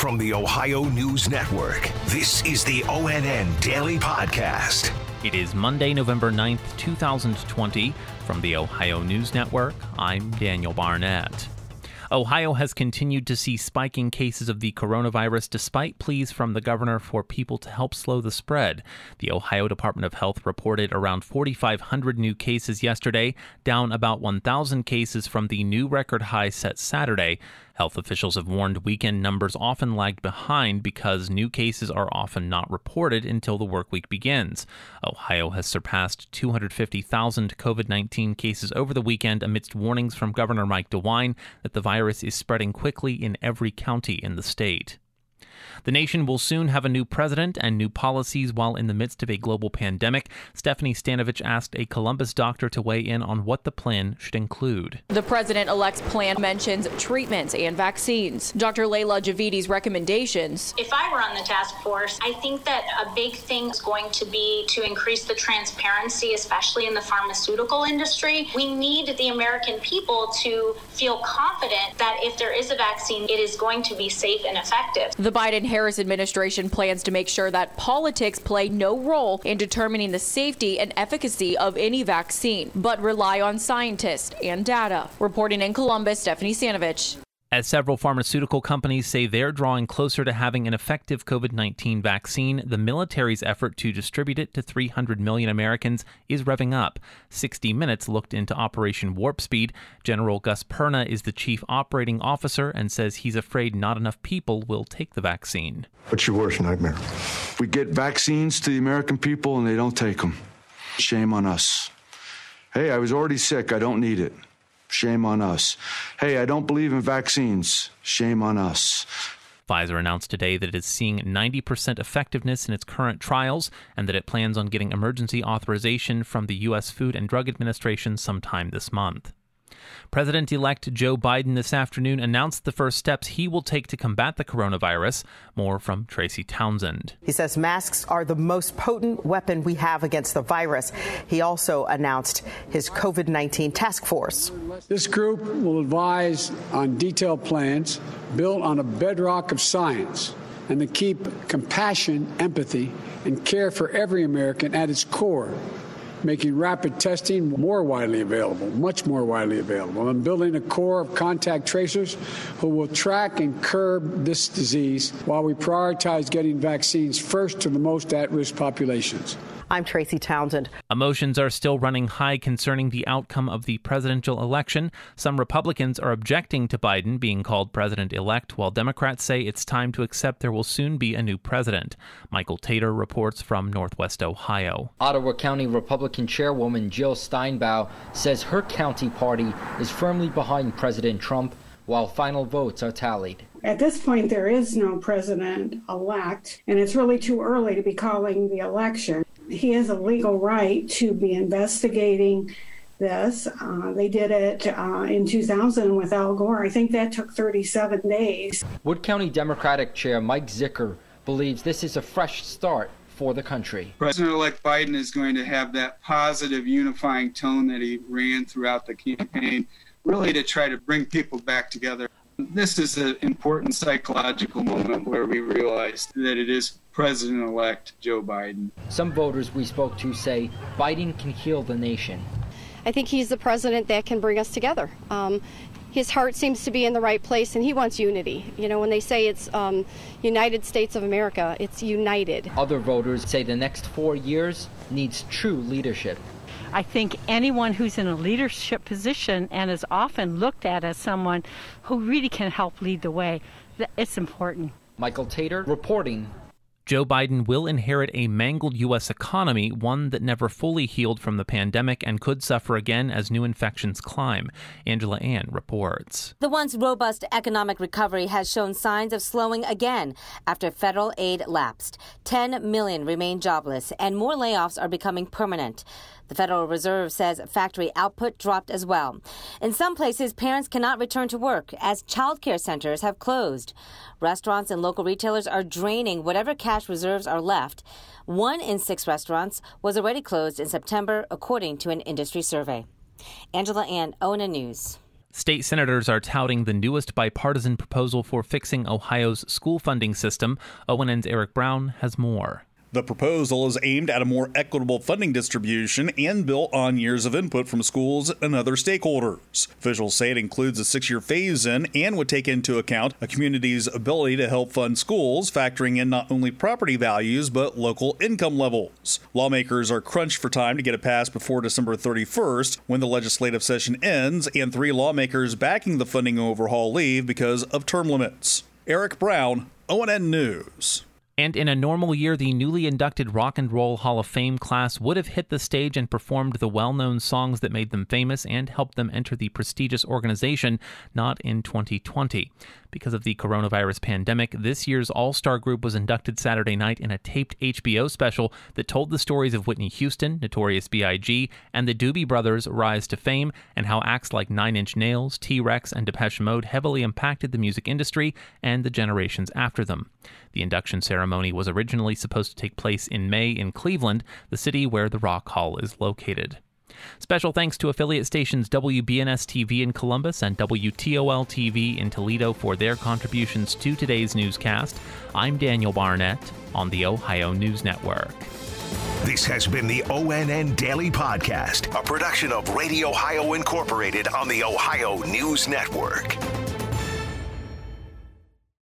From the Ohio News Network, this is the ONN Daily Podcast. It is Monday, November 9th, 2020. From the Ohio News Network, I'm Daniel Barnett. Ohio has continued to see spiking cases of the coronavirus despite pleas from the governor for people to help slow the spread. The Ohio Department of Health reported around 4,500 new cases yesterday, down about 1,000 cases from the new record high set Saturday. Health officials have warned weekend numbers often lagged behind because new cases are often not reported until the workweek begins. Ohio has surpassed 250,000 COVID 19 cases over the weekend amidst warnings from Governor Mike DeWine that the virus is spreading quickly in every county in the state. The nation will soon have a new president and new policies while in the midst of a global pandemic. Stephanie Stanovich asked a Columbus doctor to weigh in on what the plan should include. The president elect's plan mentions treatments and vaccines. Dr. Leila Javidi's recommendations. If I were on the task force, I think that a big thing is going to be to increase the transparency, especially in the pharmaceutical industry. We need the American people to feel confident that if there is a vaccine, it is going to be safe and effective. The Biden Harris administration plans to make sure that politics play no role in determining the safety and efficacy of any vaccine, but rely on scientists and data. Reporting in Columbus, Stephanie Stanovich. As several pharmaceutical companies say they're drawing closer to having an effective COVID 19 vaccine, the military's effort to distribute it to 300 million Americans is revving up. 60 Minutes looked into Operation Warp Speed. General Gus Perna is the chief operating officer and says he's afraid not enough people will take the vaccine. What's your worst nightmare? We get vaccines to the American people and they don't take them. Shame on us. Hey, I was already sick. I don't need it. Shame on us. Hey, I don't believe in vaccines. Shame on us. Pfizer announced today that it is seeing 90% effectiveness in its current trials and that it plans on getting emergency authorization from the U.S. Food and Drug Administration sometime this month. President elect Joe Biden this afternoon announced the first steps he will take to combat the coronavirus. More from Tracy Townsend. He says masks are the most potent weapon we have against the virus. He also announced his COVID 19 task force. This group will advise on detailed plans built on a bedrock of science and to keep compassion, empathy, and care for every American at its core making rapid testing more widely available, much more widely available, and building a corps of contact tracers who will track and curb this disease while we prioritize getting vaccines first to the most at risk populations. I'm Tracy Townsend. Emotions are still running high concerning the outcome of the presidential election. Some Republicans are objecting to Biden being called president elect, while Democrats say it's time to accept there will soon be a new president. Michael Tater reports from Northwest Ohio. Ottawa County Republican Chairwoman Jill Steinbau says her county party is firmly behind President Trump while final votes are tallied. At this point, there is no president elect, and it's really too early to be calling the election he has a legal right to be investigating this. Uh, they did it uh, in 2000 with Al Gore. I think that took 37 days. Wood County Democratic Chair Mike Zickar believes this is a fresh start for the country. President elect Biden is going to have that positive, unifying tone that he ran throughout the campaign, really to try to bring people back together. This is an important psychological moment where we realize that it is President elect Joe Biden. Some voters we spoke to say Biden can heal the nation. I think he's the president that can bring us together. Um, his heart seems to be in the right place and he wants unity. You know, when they say it's um, United States of America, it's united. Other voters say the next four years needs true leadership. I think anyone who's in a leadership position and is often looked at as someone who really can help lead the way, it's important. Michael Tater reporting Joe Biden will inherit a mangled U.S. economy, one that never fully healed from the pandemic and could suffer again as new infections climb. Angela An reports. The once robust economic recovery has shown signs of slowing again after federal aid lapsed. 10 million remain jobless, and more layoffs are becoming permanent. The Federal Reserve says factory output dropped as well. In some places, parents cannot return to work as child care centers have closed. Restaurants and local retailers are draining whatever cash reserves are left. One in six restaurants was already closed in September, according to an industry survey. Angela An, ONN News. State senators are touting the newest bipartisan proposal for fixing Ohio's school funding system. ONN's Eric Brown has more. The proposal is aimed at a more equitable funding distribution and built on years of input from schools and other stakeholders. Officials say it includes a six year phase in and would take into account a community's ability to help fund schools, factoring in not only property values but local income levels. Lawmakers are crunched for time to get it passed before December 31st when the legislative session ends and three lawmakers backing the funding overhaul leave because of term limits. Eric Brown, ONN News. And in a normal year, the newly inducted Rock and Roll Hall of Fame class would have hit the stage and performed the well known songs that made them famous and helped them enter the prestigious organization, not in 2020. Because of the coronavirus pandemic, this year's all star group was inducted Saturday night in a taped HBO special that told the stories of Whitney Houston, Notorious B.I.G., and the Doobie Brothers' rise to fame, and how acts like Nine Inch Nails, T Rex, and Depeche Mode heavily impacted the music industry and the generations after them. The induction ceremony was originally supposed to take place in May in Cleveland, the city where the Rock Hall is located. Special thanks to affiliate stations WBNS TV in Columbus and WTOL TV in Toledo for their contributions to today's newscast. I'm Daniel Barnett on the Ohio News Network. This has been the ONN Daily Podcast, a production of Radio Ohio Incorporated on the Ohio News Network.